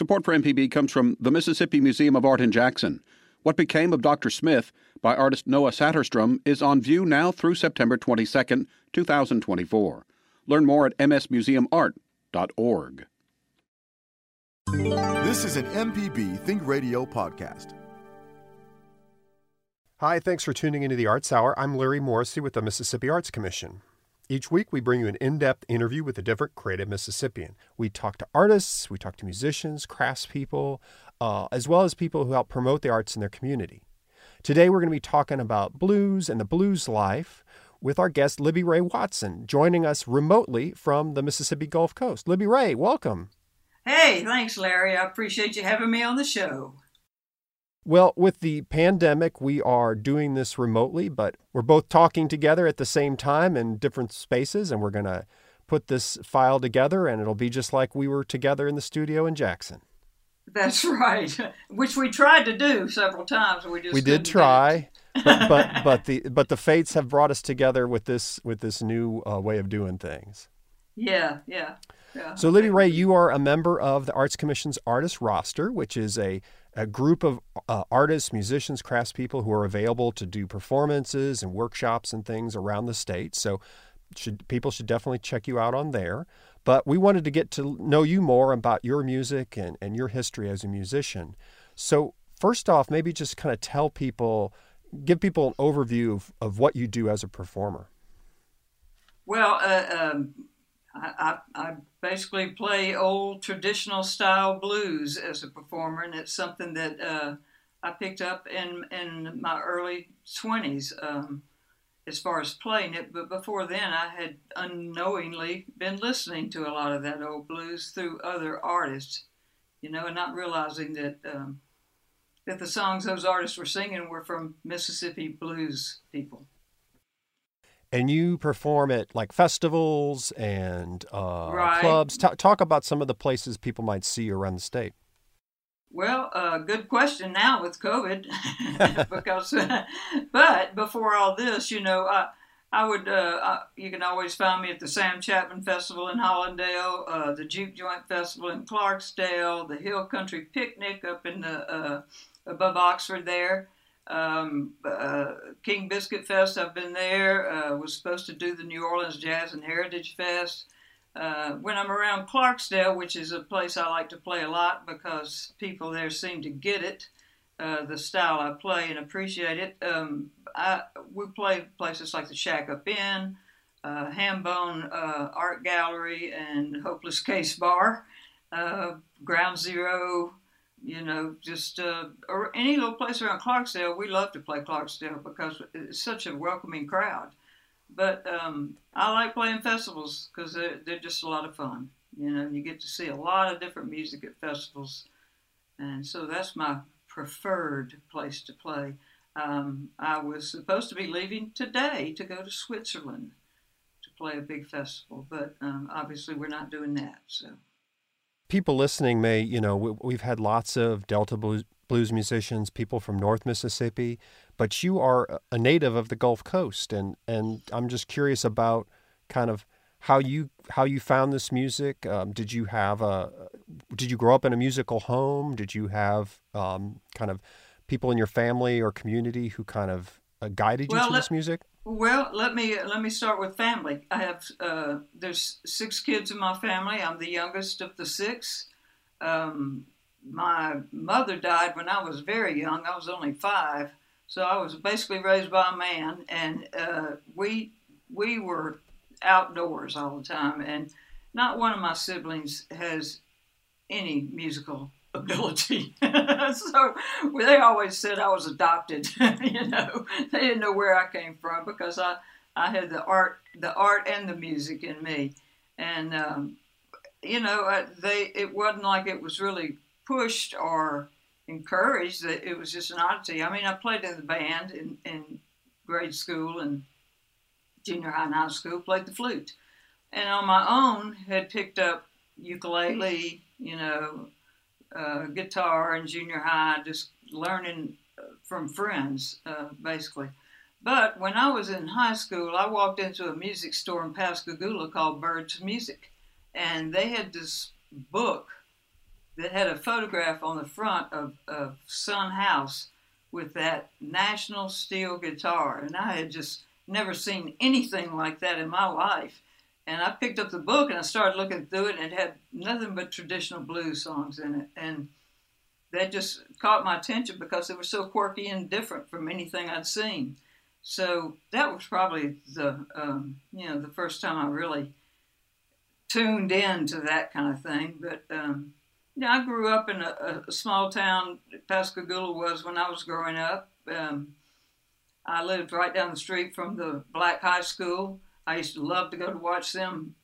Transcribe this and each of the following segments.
Support for MPB comes from the Mississippi Museum of Art in Jackson. What Became of Dr. Smith by artist Noah Saterstrom is on view now through September 22, 2024. Learn more at msmuseumart.org. This is an MPB Think Radio podcast. Hi, thanks for tuning into the Arts Hour. I'm Larry Morrissey with the Mississippi Arts Commission. Each week, we bring you an in depth interview with a different creative Mississippian. We talk to artists, we talk to musicians, craftspeople, uh, as well as people who help promote the arts in their community. Today, we're going to be talking about blues and the blues life with our guest, Libby Rae Watson, joining us remotely from the Mississippi Gulf Coast. Libby Rae, welcome. Hey, thanks, Larry. I appreciate you having me on the show. Well, with the pandemic, we are doing this remotely, but we're both talking together at the same time in different spaces, and we're going to put this file together, and it'll be just like we were together in the studio in Jackson. That's right, which we tried to do several times. We just we did try, but, but but the but the fates have brought us together with this with this new uh, way of doing things. Yeah, yeah. Yeah. So, Libby Rae, you are a member of the Arts Commission's artist roster, which is a a group of uh, artists, musicians, craftspeople who are available to do performances and workshops and things around the state. So should people should definitely check you out on there. But we wanted to get to know you more about your music and, and your history as a musician. So first off, maybe just kind of tell people, give people an overview of, of what you do as a performer. Well, uh, um, I, I, basically play old traditional style blues as a performer, and it's something that uh, I picked up in in my early twenties um, as far as playing it. But before then, I had unknowingly been listening to a lot of that old blues through other artists, you know, and not realizing that um, that the songs those artists were singing were from Mississippi blues people and you perform at like festivals and uh, right. clubs. T- talk about some of the places people might see you around the state. Well, uh, good question now with COVID, because but before all this, you know, I I would uh, I, you can always find me at the Sam Chatmon Festival in Hollandale, uh, the Juke Joint Festival in Clarksdale, the Hill Country Picnic up in the uh, above Oxford there. Um, uh, King Biscuit Fest, I've been there. Uh, was supposed to do the New Orleans Jazz and Heritage Fest. Uh, when I'm around Clarksdale, which is a place I like to play a lot because people there seem to get it, uh, the style I play and appreciate it. Um, I, we play places like the Shack Up Inn, uh, Hambone uh, Art Gallery, and Hopeless Case Bar, Ground Zero, you know, just uh, or any little place around Clarksdale, we love to play Clarksdale because it's such a welcoming crowd. But um, I like playing festivals because they're, they're just a lot of fun. You know, you get to see a lot of different music at festivals, and so that's my preferred place to play. Um, I was supposed to be leaving today to go to Switzerland to play a big festival, but um, obviously we're not doing that. So people listening may, you know, we, have had lots of Delta blues, blues, musicians, people from North Mississippi, but you are a native of the Gulf Coast, and and I'm just curious about kind of how you how you found this music. Um, did you have a did you grow up in a musical home? Did you have um, kind of people in your family or community who kind of uh, guided you well, to this music? Well, let me let me start with family. I have uh, there's six kids in my family. I'm the youngest of the six. Um, my mother died when I was very young. I was only five, so I was basically raised by a man, and uh, we we were outdoors all the time. And not one of my siblings has any musical ability. so they always said I was adopted. you know, they didn't know where I came from because I, I had the art, the art and the music in me, and um, you know, I, they it wasn't like it was really pushed or encouraged. That it was just an oddity. I mean, I played in the band in, in grade school and junior high and high school. Played the flute, and on my own had picked up ukulele. You know, uh, guitar in junior high, just learning uh, from friends, uh, basically. But when I was in high school, I walked into a music store in Pascagoula called Birds Music, and they had this book that had a photograph on the front of, of Son House with that National steel guitar. And I had just never seen anything like that in my life. And I picked up the book and I started looking through it, and it had nothing but traditional blues songs in it. And that just caught my attention because they were so quirky and different from anything I'd seen. So that was probably the um, you know the first time I really tuned in to that kind of thing. But um, yeah, I grew up in a, a, small town. Pascagoula was when I was growing up. Um, I lived right down the street from the Black High School. I used to love to go to watch them,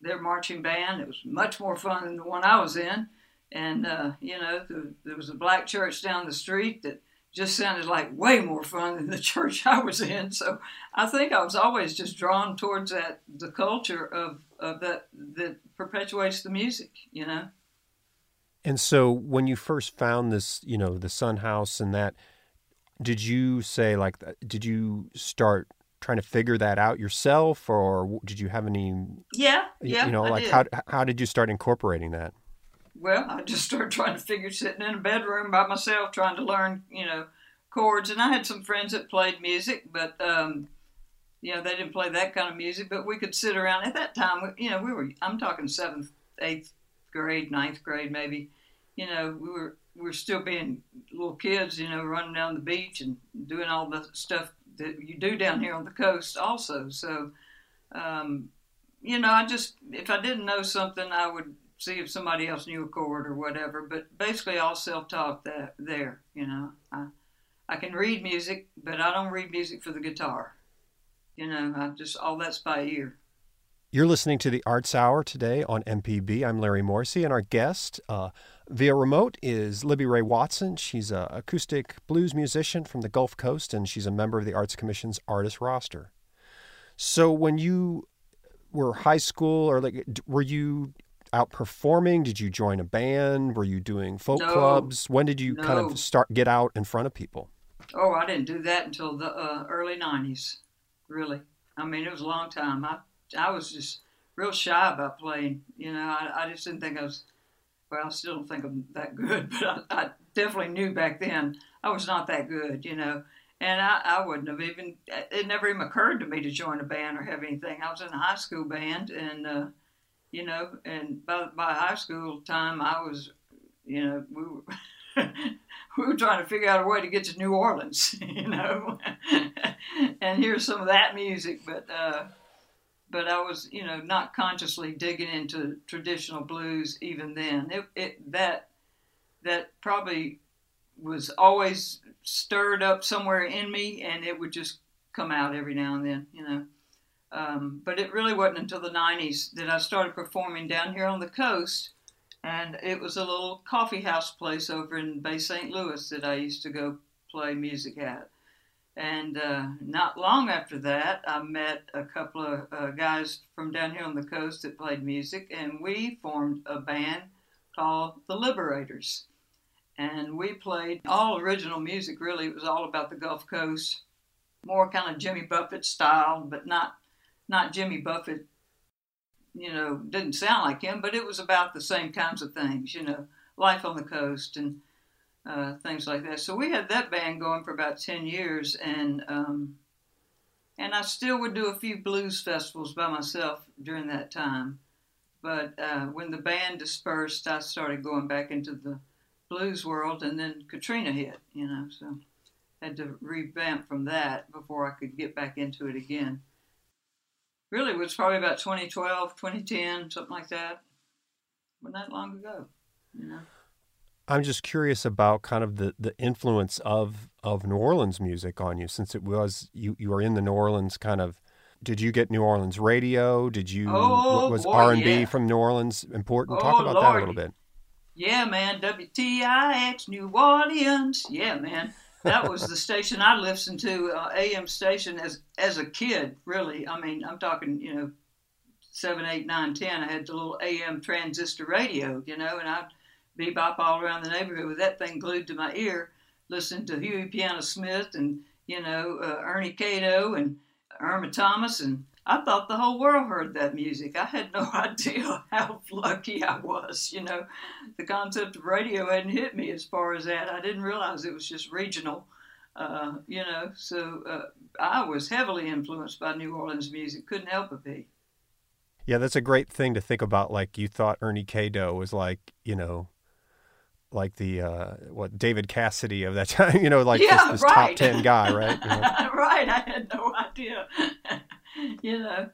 their marching band. It was much more fun than the one I was in. And, uh, you know, the, there was a black church down the street that just sounded like way more fun than the church I was in. So I think I was always just drawn towards that, the culture of, of that, that perpetuates the music, you know. And so when you first found this, you know, the Son House and that, did you say like, did you start trying to figure that out yourself, or did you have any? Yeah, yeah. You know, like how how did you start incorporating that? Well, I just started trying to figure sitting in a bedroom by myself, trying to learn, you know, chords. And I had some friends that played music, but um, you know, they didn't play that kind of music. But we could sit around at that time. You know, we were. I'm talking seventh, eighth grade, ninth grade, maybe. You know, we were we were still being little kids. You know, running down the beach and doing all the stuff that you do down here on the coast, also. So. Um, you know, I just if I didn't know something, I would see if somebody else knew a chord or whatever. But basically, all self-taught that there. You know, I I can read music, but I don't read music for the guitar. You know, I just all that's by ear. You're listening to the Arts Hour today on MPB. I'm Larry Morrissey, and our guest uh, via remote is Libby Rae Watson. She's an acoustic blues musician from the Gulf Coast, and she's a member of the Arts Commission's artist roster. So, when you were high school, or like, were you out performing? Did you join a band? Were you doing folk no, clubs? When did you no. kind of start get out in front of people? Oh, I didn't do that until the uh, early '90s. Really, I mean, it was a long time. I I was just real shy about playing. You know, I, I just didn't think I was. Well, I still don't think I'm that good, but I, I definitely knew back then I was not that good. You know, and I, I wouldn't have even. It never even occurred to me to join a band or have anything. I was in a high school band, and uh, you know, and by, by high school time, I was, you know, we were, we were trying to figure out a way to get to New Orleans, you know, and hear some of that music, but, uh, but I was, you know, not consciously digging into traditional blues even then. It, it that that probably was always stirred up somewhere in me, and it would just come out every now and then, you know. Um, but it really wasn't until the 90s that I started performing down here on the coast. And it was a little coffee house place over in Bay St. Louis that I used to go play music at. And uh, not long after that, I met a couple of uh, guys from down here on the coast that played music, and we formed a band called The Liberators. And we played all original music, really. It was all about the Gulf Coast, more kind of Jimmy Buffett style, but not not Jimmy Buffett, you know, didn't sound like him, but it was about the same kinds of things, you know, life on the coast and uh, things like that. So we had that band going for about 10 years, and um, and I still would do a few blues festivals by myself during that time. But uh, when the band dispersed, I started going back into the blues world, and then Katrina hit, you know, so had to revamp from that before I could get back into it again really it was probably about 2012, 2010, something like that. Wasn't that long ago, you know. I'm just curious about kind of the, the influence of, of New Orleans music on you, since it was you you were in the New Orleans kind of. Did you get New Orleans radio? Did you oh, was R and B from New Orleans important? Oh, Talk about Lord. that a little bit. Yeah, man. WTIX New Orleans. Yeah, man that was the station I listened to, uh, AM station as as a kid. Really, I mean, I'm talking, you know, seven, eight, nine, ten. I had the little AM transistor radio, you know, and I'd bebop all around the neighborhood with that thing glued to my ear, listening to Huey Piano Smith and you know uh, Ernie K-Doe and Irma Thomas and I thought the whole world heard that music. I had no idea how lucky I was. You know, the concept of radio hadn't hit me as far as that. I didn't realize it was just regional. Uh, you know, so uh, I was heavily influenced by New Orleans music. Couldn't help but be. Yeah, that's a great thing to think about. Like you thought Ernie K-Doe was like, you know, like the uh, what David Cassidy of that time, you know, like yeah, this, this right. top ten guy, right? You know? right. I had no idea. you know.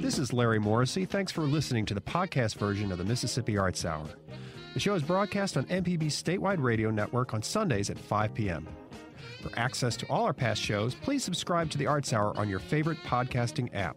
This is Larry Morrissey. Thanks for listening to the podcast version of the Mississippi Arts Hour. The show is broadcast on MPB's statewide radio network on Sundays at 5 p.m. For access to all our past shows, please subscribe to the Arts Hour on your favorite podcasting app.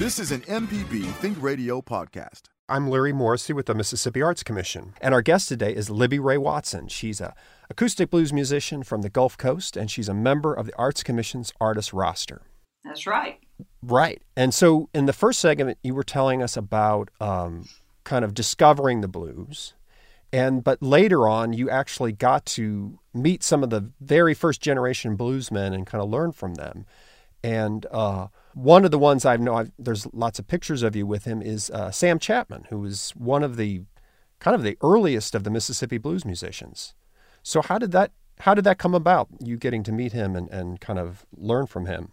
This is an MPB Think Radio podcast. I'm Larry Morrissey with the Mississippi Arts Commission, and our guest today is Libby Rae Watson. She's a acoustic blues musician from the Gulf Coast, and she's a member of the Arts Commission's artist roster. That's right. Right. And so, in the first segment, you were telling us about um, kind of discovering the blues, and but later on, you actually got to meet some of the very first generation bluesmen and kind of learn from them. And uh, one of the ones I know, I've, there's lots of pictures of you with him, is uh, Sam Chatmon, who was one of the kind of the earliest of the Mississippi blues musicians. So how did that how did that come about? You getting to meet him and, and kind of learn from him.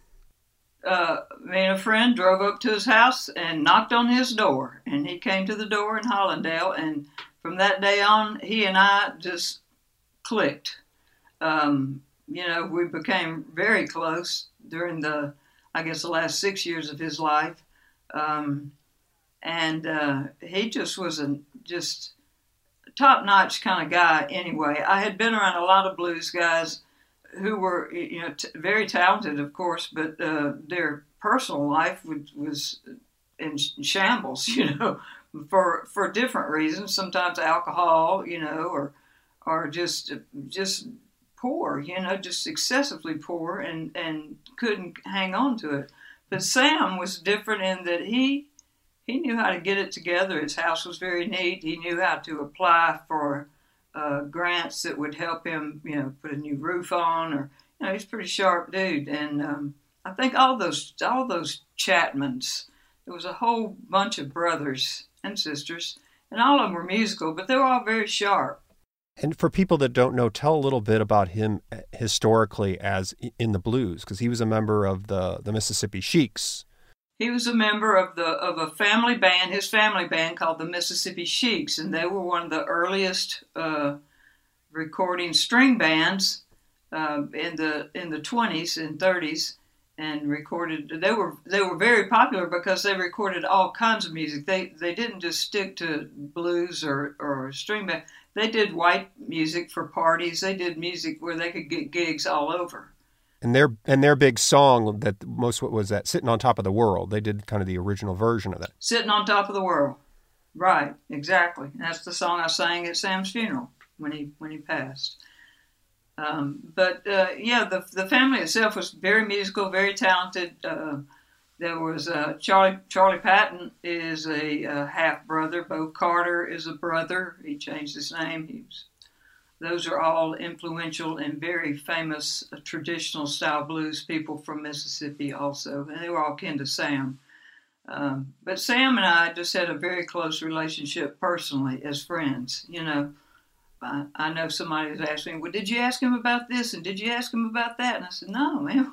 Uh, me and a friend drove up to his house and knocked on his door, and he came to the door in Hollandale, and from that day on, he and I just clicked. Um, you know, we became very close during the, I guess, the last six years of his life, um, and uh, he just was a just top notch kind of guy. Anyway, I had been around a lot of blues guys who were, you know, t- very talented, of course, but uh, their personal life was, was in shambles. You know, for for different reasons. Sometimes alcohol, you know, or or just just poor, you know, just excessively poor and, and couldn't hang on to it. But Sam was different in that he he knew how to get it together. His house was very neat. He knew how to apply for uh, grants that would help him, you know, put a new roof on, or you know, he's a pretty sharp dude. And um, I think all those all those Chatmons, there was a whole bunch of brothers and sisters, and all of them were musical, but they were all very sharp. And for people that don't know, tell a little bit about him uh, historically as in the blues, because he was a member of the, the Mississippi Sheiks. He was a member of the of a family band, his family band called the Mississippi Sheiks, and they were one of the earliest uh, recording string bands uh, in the in the 20s and 30s, and recorded. They were they were very popular because they recorded all kinds of music. They they didn't just stick to blues or or string band they did white music for parties. They did music where they could get gigs all over. And their and their big song that most what was that sitting on top of the world. They did kind of the original version of that. Sitting on top of the world, right? Exactly. That's the song I sang at Sam's funeral when he when he passed. Um, but uh, yeah, the the family itself was very musical, very talented. Uh, there was uh, Charlie Charlie Patton is a, a half brother. Bo Carter is a brother. He changed his name. He was, those are all influential and very famous uh, traditional style blues people from Mississippi, also, and they were all kin to Sam. Um, but Sam and I just had a very close relationship personally as friends. You know, I, I know somebody was asking me, "Well, did you ask him about this and did you ask him about that?" And I said, "No, man."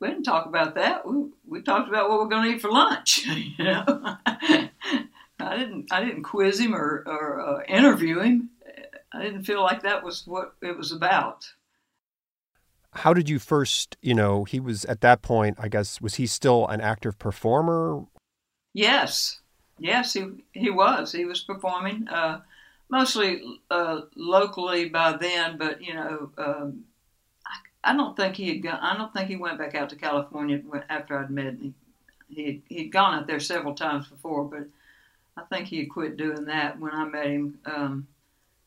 We didn't talk about that. We, we talked about what we're going to eat for lunch. you know, I didn't I didn't quiz him or, or uh, interview him. I didn't feel like that was what it was about. how did you first, you know, he was at that point, I guess, was he still an active performer? Yes. Yes, he, he was. He was performing, uh, mostly uh, locally by then, but, you know, um, I, don't think he had gone, I don't think he went back out to California after I'd met him. He, he'd gone out there several times before, but I think he had quit doing that when I met him. Um,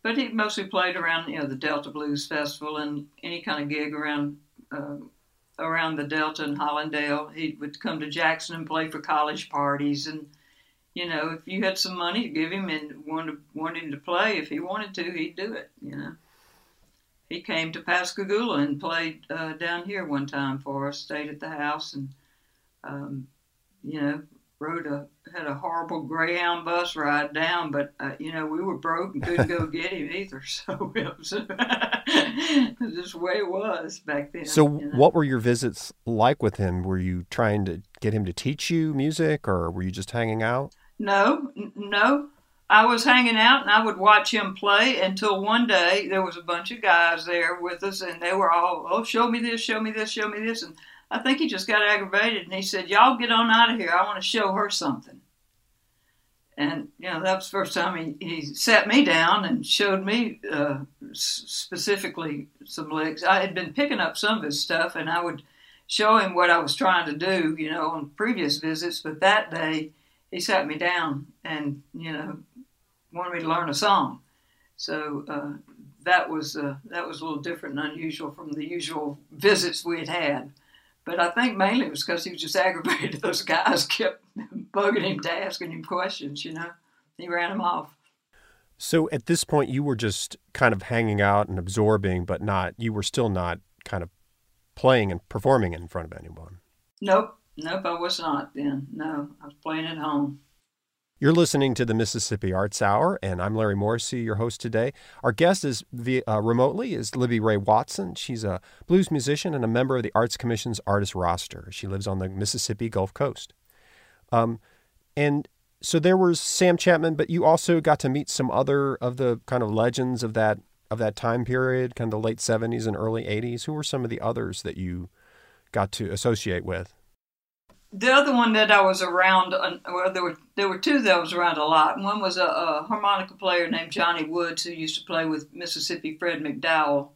but he mostly played around, you know, the Delta Blues Festival and any kind of gig around uh, around the Delta and Hollandale. He would come to Jackson and play for college parties, and you know, if you had some money to give him and wanted wanted him to play, if he wanted to, he'd do it. You know, he came to Pascagoula and played uh, down here one time for us. Stayed at the house and. Um, you know, rode a had a horrible Greyhound bus ride down, but uh, you know we were broke and couldn't go get him either. So it was, just the way it was back then. So, you know? what were your visits like with him? Were you trying to get him to teach you music, or were you just hanging out? No, n- no. I was hanging out and I would watch him play until one day there was a bunch of guys there with us and they were all, oh, show me this, show me this, show me this. And I think he just got aggravated and he said, Y'all get on out of here. I want to show her something. And, you know, that was the first time he, he sat me down and showed me uh, specifically some licks. I had been picking up some of his stuff and I would show him what I was trying to do, you know, on previous visits. But that day, he sat me down and, you know, wanted me to learn a song. So uh, that was uh, that was a little different and unusual from the usual visits we had had. But I think mainly it was because he was just aggravated. Those guys kept bugging him to asking him questions, you know. He ran them off. So at this point, you were just kind of hanging out and absorbing, but not, you were still not kind of playing and performing in front of anyone. Nope. Nope, I was not then. No, I was playing at home. You're listening to the Mississippi Arts Hour, and I'm Larry Morrissey, your host today. Our guest is uh, remotely is Libby Rae Watson. She's a blues musician and a member of the Arts Commission's artist roster. She lives on the Mississippi Gulf Coast. Um, and so there was Sam Chatmon, but you also got to meet some other of the kind of legends of that of that time period, kind of the late '70s and early '80s. Who were some of the others that you got to associate with? The other one that I was around, well, there were there were two that I was around a lot. One was a, a, harmonica player named Johnny Woods who used to play with Mississippi Fred McDowell,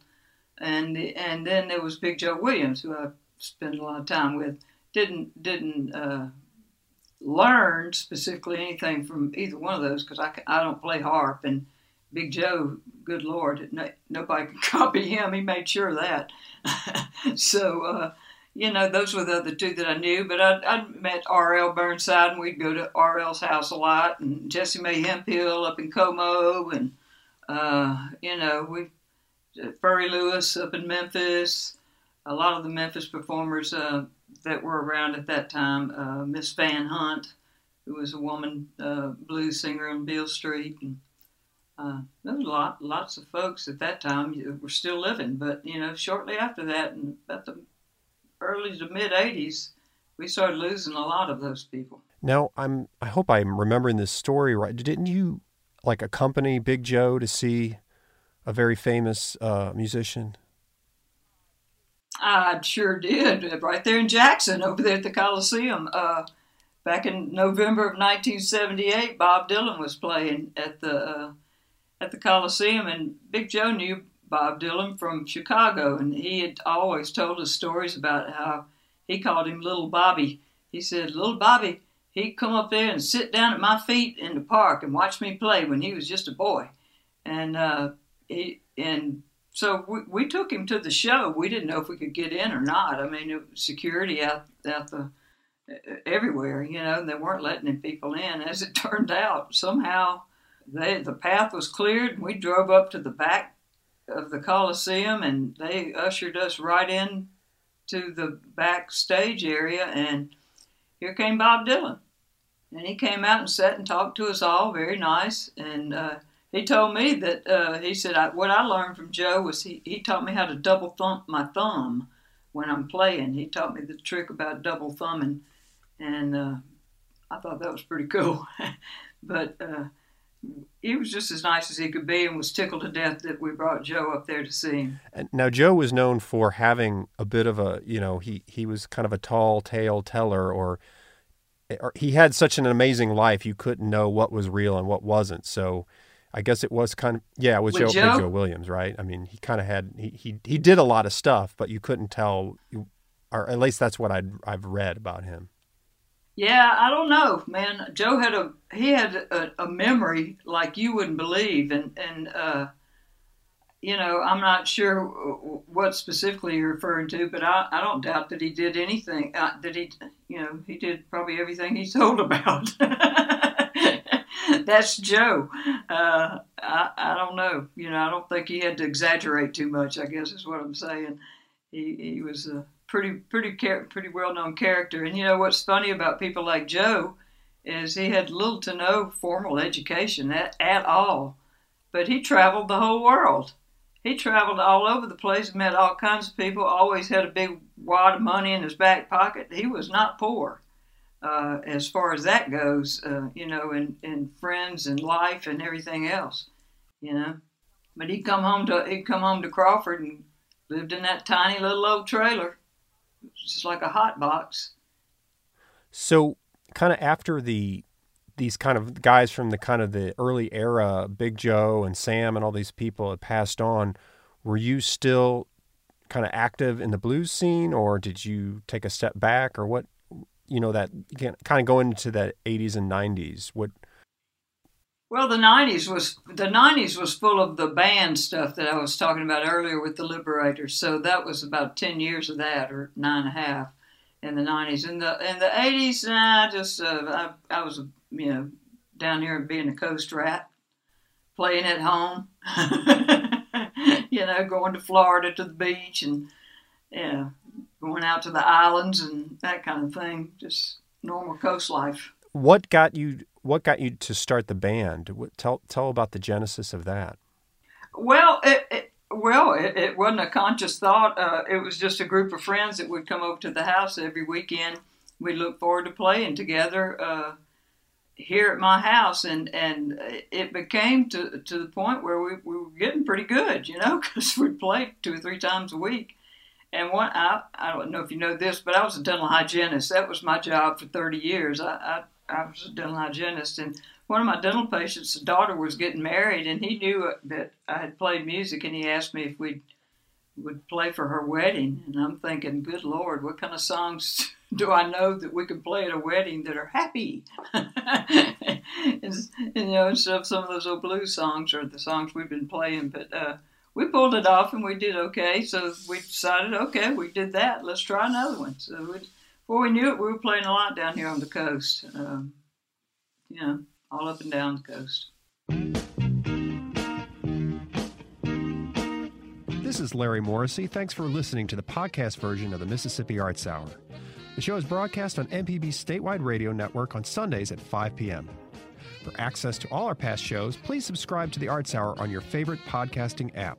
and and then there was Big Joe Williams who I spent a lot of time with. Didn't didn't uh, learn specifically anything from either one of those because I, I don't play harp and Big Joe, good Lord, no, nobody can copy him. He made sure of that. so. Uh, you know, those were the other two that I knew. But I I met R.L. Burnside, and we'd go to R.L.'s house a lot, and Jessie Mae Hemphill up in Como, and uh, you know, we Furry Lewis up in Memphis. A lot of the Memphis performers uh, that were around at that time, uh, Miss Van Hunt, who was a woman uh, blues singer on Beale Street, and uh, there was a lot, lots of folks at that time were still living. But you know, shortly after that, and about the early to mid 80s, we started losing a lot of those people. Now, I'm I hope I'm remembering this story right. Didn't you like accompany Big Joe to see a very famous uh, musician? I sure did, right there in Jackson, over there at the Coliseum. Uh, back in November of 1978, Bob Dylan was playing at the uh, at the Coliseum, and Big Joe knew Bob Dylan from Chicago, and he had always told us stories about how he called him Little Bobby. He said, Little Bobby, he'd come up there and sit down at my feet in the park and watch me play when he was just a boy. And uh, he and so we, we took him to the show. We didn't know if we could get in or not. I mean, security out out the everywhere, you know, and they weren't letting people in. As it turned out, somehow they, the path was cleared, and we drove up to the back of the Coliseum, and they ushered us right in to the backstage area, and here came Bob Dylan. And he came out and sat and talked to us all, very nice. And uh, he told me that uh, he said I, what I learned from Joe was he, he taught me how to double thump my thumb when I'm playing. He taught me the trick about double thumbing, and uh, I thought that was pretty cool. but uh, he was just as nice as he could be and was tickled to death that we brought Joe up there to see him. And now Joe was known for having a bit of a, you know, he he was kind of a tall tale teller or, or he had such an amazing life you couldn't know what was real and what wasn't. So I guess it was kind of yeah, it was Joe, Joe? Joe Williams, right? I mean, he kind of had he, he he did a lot of stuff, but you couldn't tell or at least that's what I'd I've read about him. Yeah, I don't know, man. Joe had a he had a, a memory like you wouldn't believe, and and uh, you know I'm not sure what specifically you're referring to, but I, I don't doubt that he did anything. Uh, that he you know he did probably everything he's told about. That's Joe. Uh, I I don't know. You know I don't think he had to exaggerate too much. I guess is what I'm saying. He he was a pretty pretty pretty well known character. And you know what's funny about people like Joe is he had little to no formal education at, at all, but he traveled the whole world. He traveled all over the place, met all kinds of people. Always had a big wad of money in his back pocket. He was not poor. Uh, as far as that goes, uh, you know, in, in friends and life and everything else, you know. But he'd come home to he'd come home to Crawford and lived in that tiny little old trailer just like a hot box. So, kind of after the these kind of guys from the kind of the early era, Big Joe and Sam and all these people had passed on, were you still kind of active in the blues scene, or did you take a step back, or what? You know that kind of going into that '80s and '90s. What well, the '90s was the '90s was full of the band stuff that I was talking about earlier with the Liberators. So that was about ten years of that, or nine and a half, in the '90s. In the in the '80s, nah, just uh, I, I was you know down here being a coast rat, playing at home. you know, going to Florida to the beach and yeah, going out to the islands and that kind of thing. Just normal coast life. What got you what got you to start the band? Tell tell about the genesis of that. Well, it, it well, it, it, wasn't a conscious thought. Uh, it was just a group of friends that would come over to the house every weekend. We look forward to playing together uh, here at my house, and and it became to to the point where we, we were getting pretty good, you know, because we'd play two or three times a week. And one, I, I don't know if you know this, but I was a dental hygienist. That was my job for 30 years. I, I I was a dental hygienist, and one of my dental patients' daughter was getting married, and he knew that I had played music, and he asked me if we would play for her wedding. And I'm thinking, good Lord, what kind of songs do I know that we can play at a wedding that are happy? and, you know, of some of those old blues songs or the songs we've been playing, but uh, we pulled it off and we did okay. So we decided, okay, we did that. Let's try another one. So we before we knew it, we were playing a lot down here on the coast. Um, you know, all up and down the coast. This is Larry Morrissey. Thanks for listening to the podcast version of the Mississippi Arts Hour. The show is broadcast on MPB's statewide radio network on Sundays at 5 p.m. For access to all our past shows, please subscribe to the Arts Hour on your favorite podcasting app.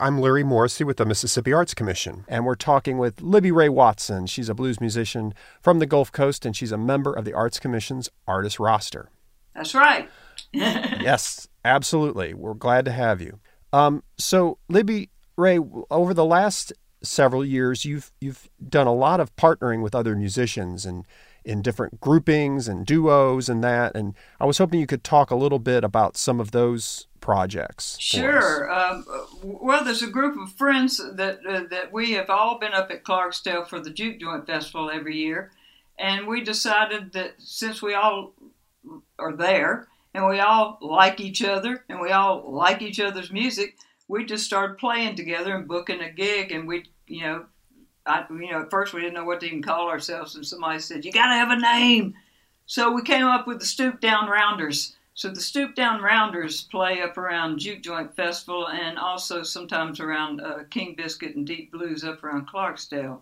I'm Larry Morrissey with the Mississippi Arts Commission, and we're talking with Libby Rae Watson. She's a blues musician from the Gulf Coast, and she's a member of the Arts Commission's artist roster. That's right. yes, absolutely. We're glad to have you. Um, so, Libby Rae, over the last several years, you've you've done a lot of partnering with other musicians and in different groupings and duos and that. And I was hoping you could talk a little bit about some of those projects? Sure. Um, well, there's a group of friends that uh, that we have all been up at Clarksdale for the Juke Joint Festival every year, and we decided that since we all are there and we all like each other and we all like each other's music, we just started playing together and booking a gig, and we, you know. I, you know, at first we didn't know what to even call ourselves, and somebody said, "You got to have a name." So we came up with the Stoop Down Rounders. So the Stoop Down Rounders play up around Juke Joint Festival and also sometimes around uh, King Biscuit and Deep Blues up around Clarksdale.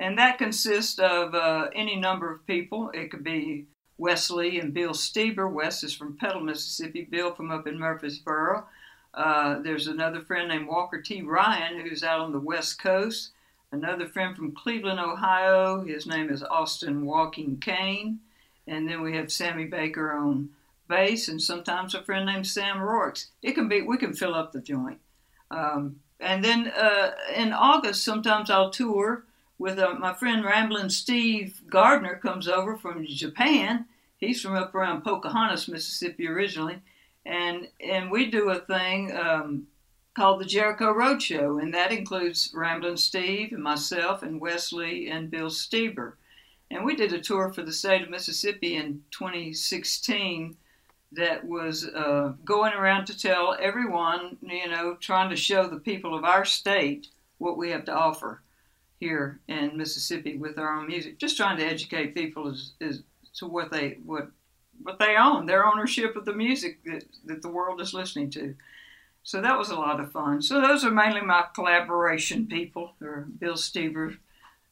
And that consists of uh, any number of people. It could be Wesley and Bill Steber. Wes is from Petal, Mississippi. Bill from up in Murfreesboro. Uh, there's another friend named Walker T. Ryan who's out on the West Coast. Another friend from Cleveland, Ohio. His name is Austin Walking Cane. And then we have Sammy Baker on bass, and sometimes a friend named Sam Rorks. It can be we can fill up the joint. Um, and then uh, in August, sometimes I'll tour with uh, my friend Ramblin' Steve Gardner comes over from Japan. He's from up around Pocahontas, Mississippi originally, and and we do a thing um, called the Jericho Roadshow, and that includes Ramblin' Steve and myself and Wesley and Bill Steber. And we did a tour for the state of Mississippi in 2016 that was uh, going around to tell everyone, you know, trying to show the people of our state what we have to offer here in Mississippi with our own music. Just trying to educate people as, as to what they what what they own, their ownership of the music that, that the world is listening to. So that was a lot of fun. So those are mainly my collaboration people, or Bill Steber,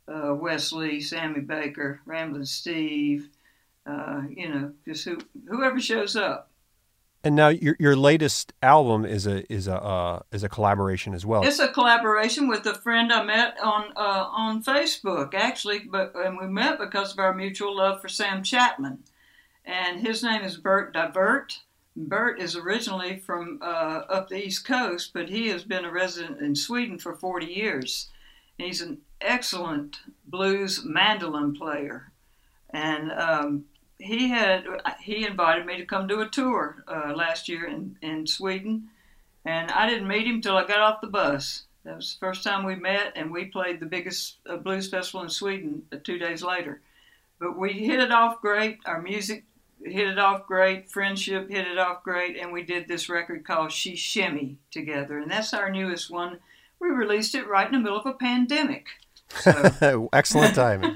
uh, Wesley, Sammy Baker, Ramblin' Steve, uh, you know, just who, whoever shows up. And now your your latest album is a is a uh, is a collaboration as well. It's a collaboration with a friend I met on uh, on Facebook actually, but and we met because of our mutual love for Sam Chatmon, and his name is Bert Deivert. Bert is originally from uh, up the East Coast, but he has been a resident in Sweden for 40 years. He's an excellent blues mandolin player, and um, he had he invited me to come do a tour uh, last year in, in Sweden, and I didn't meet him till I got off the bus. That was the first time we met, and we played the biggest uh, blues festival in Sweden uh, two days later. But we hit it off great. Our music hit it off great. Friendship hit it off great, and we did this record called She Shimmy together, and that's our newest one. We released it right in the middle of a pandemic. So. Excellent timing.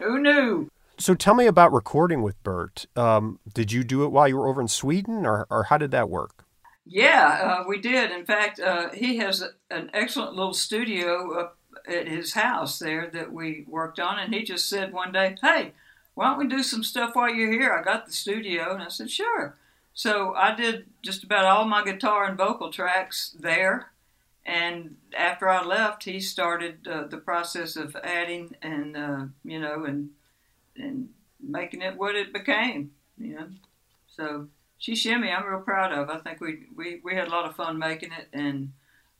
Who knew? So tell me about recording with Bert. Um, did you do it while you were over in Sweden, or, or how did that work? Yeah, uh, we did. In fact, uh, he has an excellent little studio up at his house there that we worked on, and he just said one day, "Hey, why don't we do some stuff while you're here? I got the studio." And I said, "Sure." So I did just about all my guitar and vocal tracks there. And after I left, he started uh, the process of adding and uh, you know and and making it what it became. You know, so she shimmy. I'm real proud of. I think we, we we had a lot of fun making it, and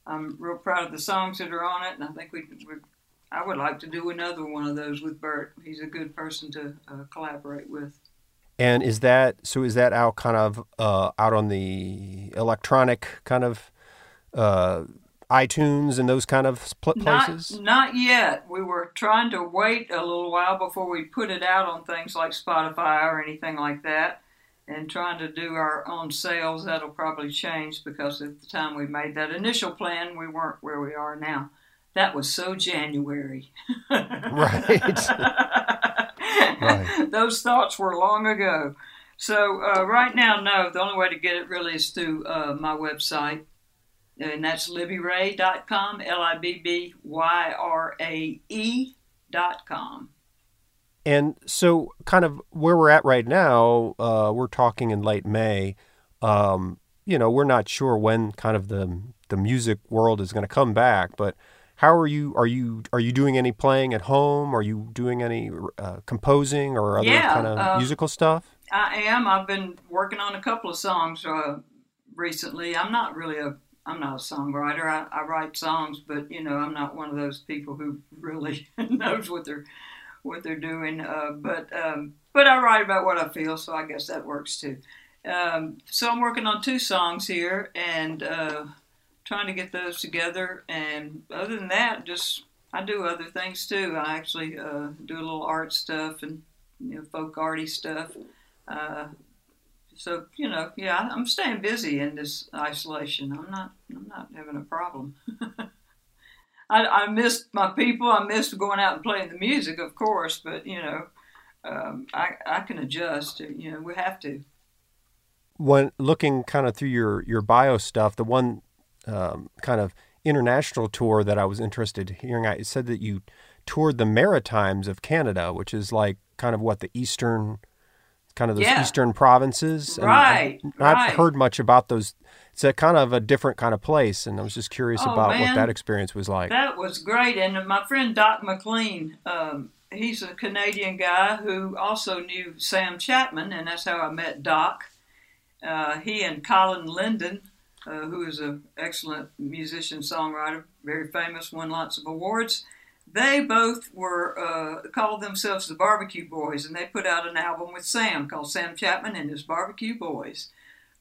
I'm real proud of the songs that are on it. And I think we, we I would like to do another one of those with Bert. He's a good person to uh, collaborate with. And is that so? Is that out kind of uh, out on the electronic kind of uh, iTunes and those kind of pl- places? Not, not yet. We were trying to wait a little while before we put it out on things like Spotify or anything like that, and trying to do our own sales. That'll probably change because at the time we made that initial plan, we weren't where we are now. That was so January. right. right. Those thoughts were long ago. So uh, right now, no. The only way to get it really is through uh, my website, and that's libbyrae.com, L I B B Y R A E.com. And so, kind of where we're at right now, uh, we're talking in late May. Um, you know, we're not sure when kind of the the music world is going to come back, but how are you? Are you are you doing any playing at home? Are you doing any uh, composing or other yeah, kind of uh, musical stuff? I am. I've been working on a couple of songs uh, recently. I'm not really a I'm not a songwriter. I, I write songs, but you know, I'm not one of those people who really knows what they're what they're doing. Uh, but um, but I write about what I feel, so I guess that works too. Um, so I'm working on two songs here and uh, trying to get those together. And other than that, just I do other things too. I actually uh, do a little art stuff and you know folk arty stuff. Uh, so you know, yeah, I'm staying busy in this isolation. I'm not, I'm not having a problem. I, I missed my people. I missed going out and playing the music, of course, but you know, um, I I can adjust. You know, we have to. When looking kind of through your your bio stuff, the one um, kind of international tour that I was interested in hearing, I said that you toured the Maritimes of Canada, which is like kind of what the eastern, kind of those Yeah. eastern provinces. And Right, I, I've right. heard much about those. It's a kind of a different kind of place, and I was just curious Oh, about what that experience was like. That was great. And my friend Doc MacLean, um, he's a Canadian guy who also knew Sam Chatmon, and that's how I met Doc. Uh, he and Colin Linden, uh, who is an excellent musician songwriter, very famous, won lots of awards. They both were uh, called themselves the Barbecue Boys, and they put out an album with Sam called Sam Chatmon and his Barbecue Boys.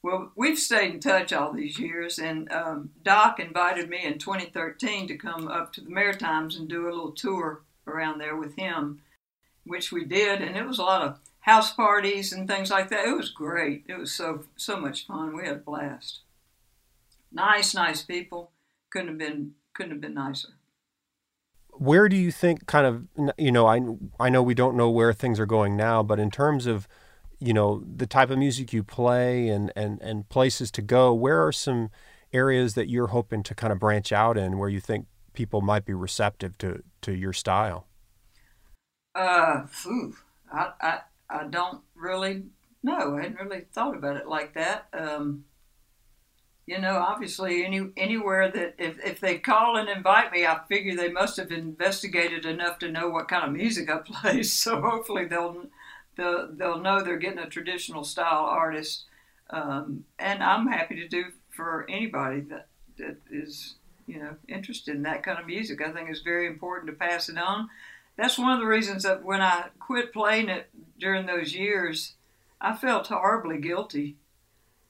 Well, we've stayed in touch all these years, and um, Doc invited me in 2013 to come up to the Maritimes and do a little tour around there with him, which we did, and it was a lot of house parties and things like that. It was great. It was so so much fun. We had a blast. Nice, nice people. Couldn't have been couldn't have been nicer. where do you think kind of you know I I know we don't know where things are going now, but in terms of you know the type of music you play and and and places to go, where are some areas that you're hoping to kind of branch out in where you think people might be receptive to to your style? Uh, phew, I, I, I don't really know. I hadn't really thought about it like that. Um, you know, obviously, any anywhere that if, if they call and invite me, I figure they must have investigated enough to know what kind of music I play. So hopefully they'll they'll, they'll know they're getting a traditional style artist. Um, and I'm happy to do for anybody that that is you know interested in that kind of music. I think it's very important to pass it on that's one of the reasons that when I quit playing it during those years, I felt horribly guilty.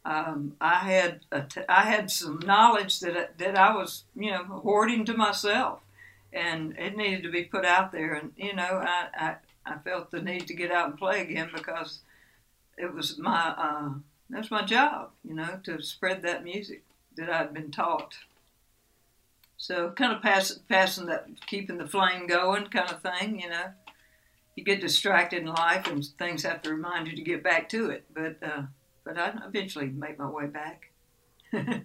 Um, I had t- I had some knowledge that I- that I was you know hoarding to myself, and it needed to be put out there. And you know I I, I felt the need to get out and play again because it was my uh, that's my job, you know, to spread that music that I'd been taught. So kind of pass, passing that, keeping the flame going, kind of thing. You know, you get distracted in life, and things have to remind you to get back to it. But uh, but I eventually made my way back.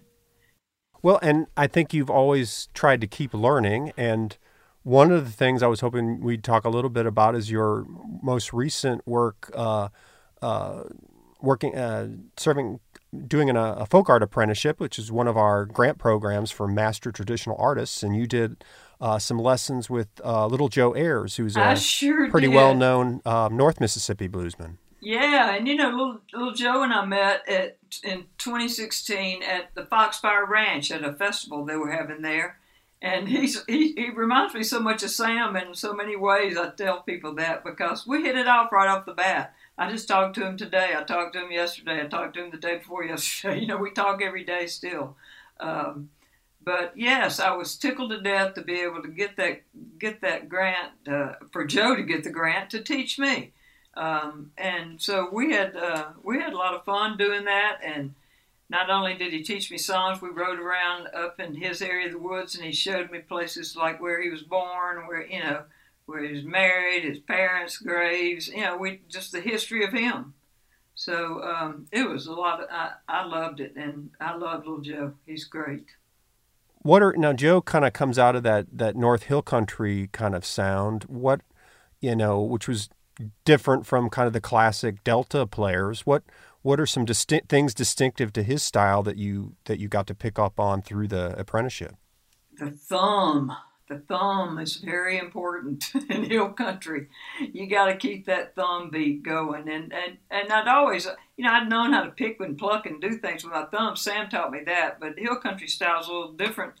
Well, and I think you've always tried to keep learning. And one of the things I was hoping we'd talk a little bit about is your most recent work, uh, uh, working, uh, serving, doing an, a folk art apprenticeship, which is one of our grant programs for master traditional artists. And you did uh, some lessons with uh, Little Joe Ayers, who's a sure pretty well known um, North Mississippi bluesman. Yeah, and you know, little, little Joe and I met at in 2016 at the Foxfire Ranch at a festival they were having there, and he's he, he reminds me so much of Sam in so many ways. I tell people that because we hit it off right off the bat. I just talked to him today. I talked to him yesterday. I talked to him the day before yesterday. You know, we talk every day still. Um, but yes, I was tickled to death to be able to get that get that grant uh, for Joe to get the grant to teach me. Um, and so we had uh, we had a lot of fun doing that. And not only did he teach me songs, we rode around up in his area of the woods, and he showed me places like where he was born, where you know where he was married, his parents' graves. You know, we just the history of him. So um, it was a lot. Of, I I loved it, and I love little Joe. He's great. What are now Joe kind of comes out of that that North Hill Country kind of sound. What you know, which was different from kind of the classic Delta players. What what are some distinct things distinctive to his style that you that you got to pick up on through the apprenticeship? the thumb. The thumb is very important in hill country. You got to keep that thumb beat going. And, and and I'd always, you know, I'd known how to pick and pluck and do things with my thumb. Sam taught me that, but hill country style is a little different.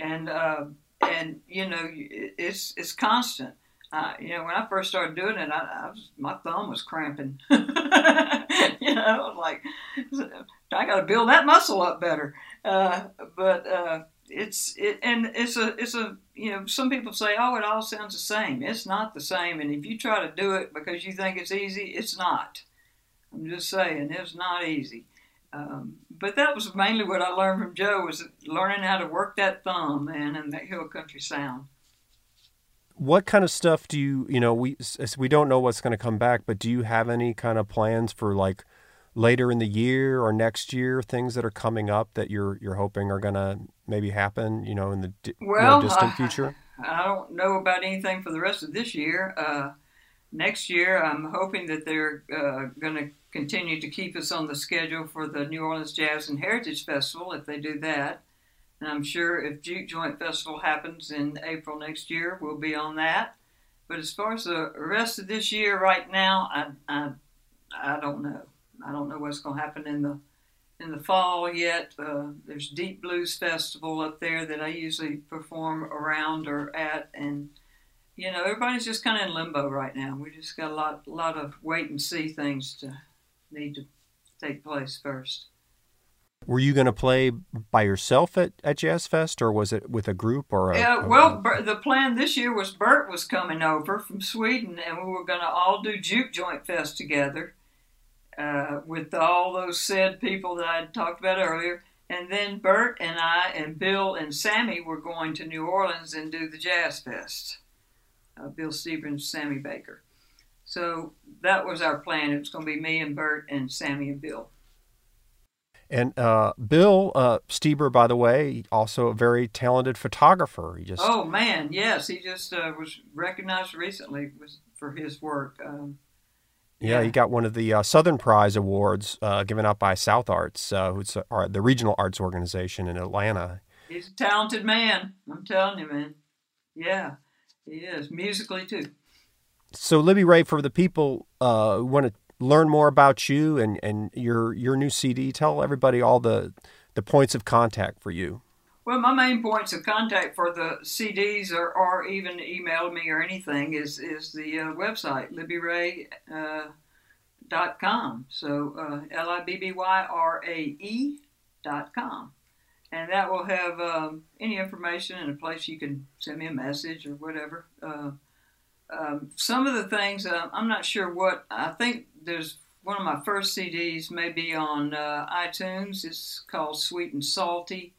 And uh, and you know, it's it's constant. Uh, you know, when I first started doing it, I, I was, my thumb was cramping. you know, I was like I got to build that muscle up better. Uh, but uh, it's it and it's a it's a you know some people say oh it all sounds the same it's not the same and if you try to do it because you think it's easy it's not i'm just saying it's not easy um, but that was mainly what i learned from joe was learning how to work that thumb and, and that hill country sound what kind of stuff do you you know we we don't know what's going to come back, but do you have any kind of plans for like later in the year or next year things that are coming up that you're you're hoping are going to maybe happen you know in the di- well, more distant I, future? I don't know about anything for the rest of this year. Uh, next year, I'm hoping that they're uh, going to continue to keep us on the schedule for the New Orleans Jazz and Heritage Festival if they do that. And I'm sure if Juke Joint Festival happens in April next year, we'll be on that. But as far as the rest of this year, right now, I, I, I don't know. I don't know what's going to happen in the in the fall yet. Uh, there's Deep Blues Festival up there that I usually perform around or at, and you know everybody's just kind of in limbo right now. We just got a lot, lot of wait and see things to need to take place first. Were you going to play by yourself at, at Jazz Fest, or was it with a group or a? Yeah, well, a, the plan this year was Bert was coming over from Sweden, and we were going to all do Juke Joint Fest together uh, with all those said people that I talked about earlier. And then Bert and I and Bill and Sammy were going to New Orleans and do the Jazz Fest. Uh, Bill Steber, Sammy Baker. So that was our plan. It was going to be me and Bert and Sammy and Bill. And uh, Bill uh, Steber, by the way, also a very talented photographer. He just oh man, yes, he just uh, was recognized recently for his work. Um, yeah, yeah, he got one of the uh, Southern Prize awards uh, given out by South Arts, uh, who's the regional arts organization in Atlanta. He's a talented man. I'm telling you, man. Yeah, he is musically too. So, Libby Rae, for the people who want to learn more about you and, and your your new CD, tell everybody all the the points of contact for you. Well, my main points of contact for the CDs or, or even email me or anything is is the uh, website libbyrae.com. Uh, com. so uh, L I B B Y R A E dot com, and that will have um, any information and a place you can send me a message or whatever. Um, some of the things uh, I'm not sure what I think there's one of my first CDs maybe on uh, iTunes. It's called Sweet and Salty,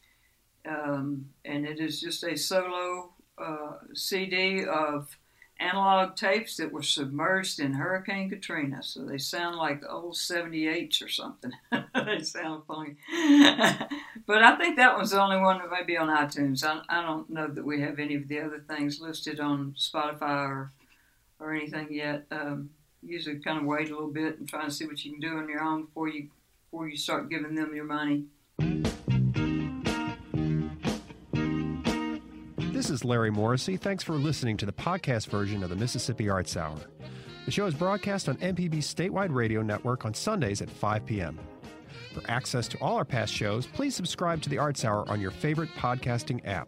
um, and it is just a solo uh, CD of analog tapes that were submerged in Hurricane Katrina. So they sound like old 78s or something. they sound funny. but I think that was the only one that may be on iTunes. I, I don't know that we have any of the other things listed on Spotify or, or anything yet. Um, usually kind of wait a little bit and try and see what you can do on your own before you before you start giving them your money. This is Larry Morrisey. Thanks for listening to the podcast version of the Mississippi Arts Hour. The show is broadcast on MPB's statewide radio network on Sundays at 5 p.m. For access to all our past shows, please subscribe to the Arts Hour on your favorite podcasting app.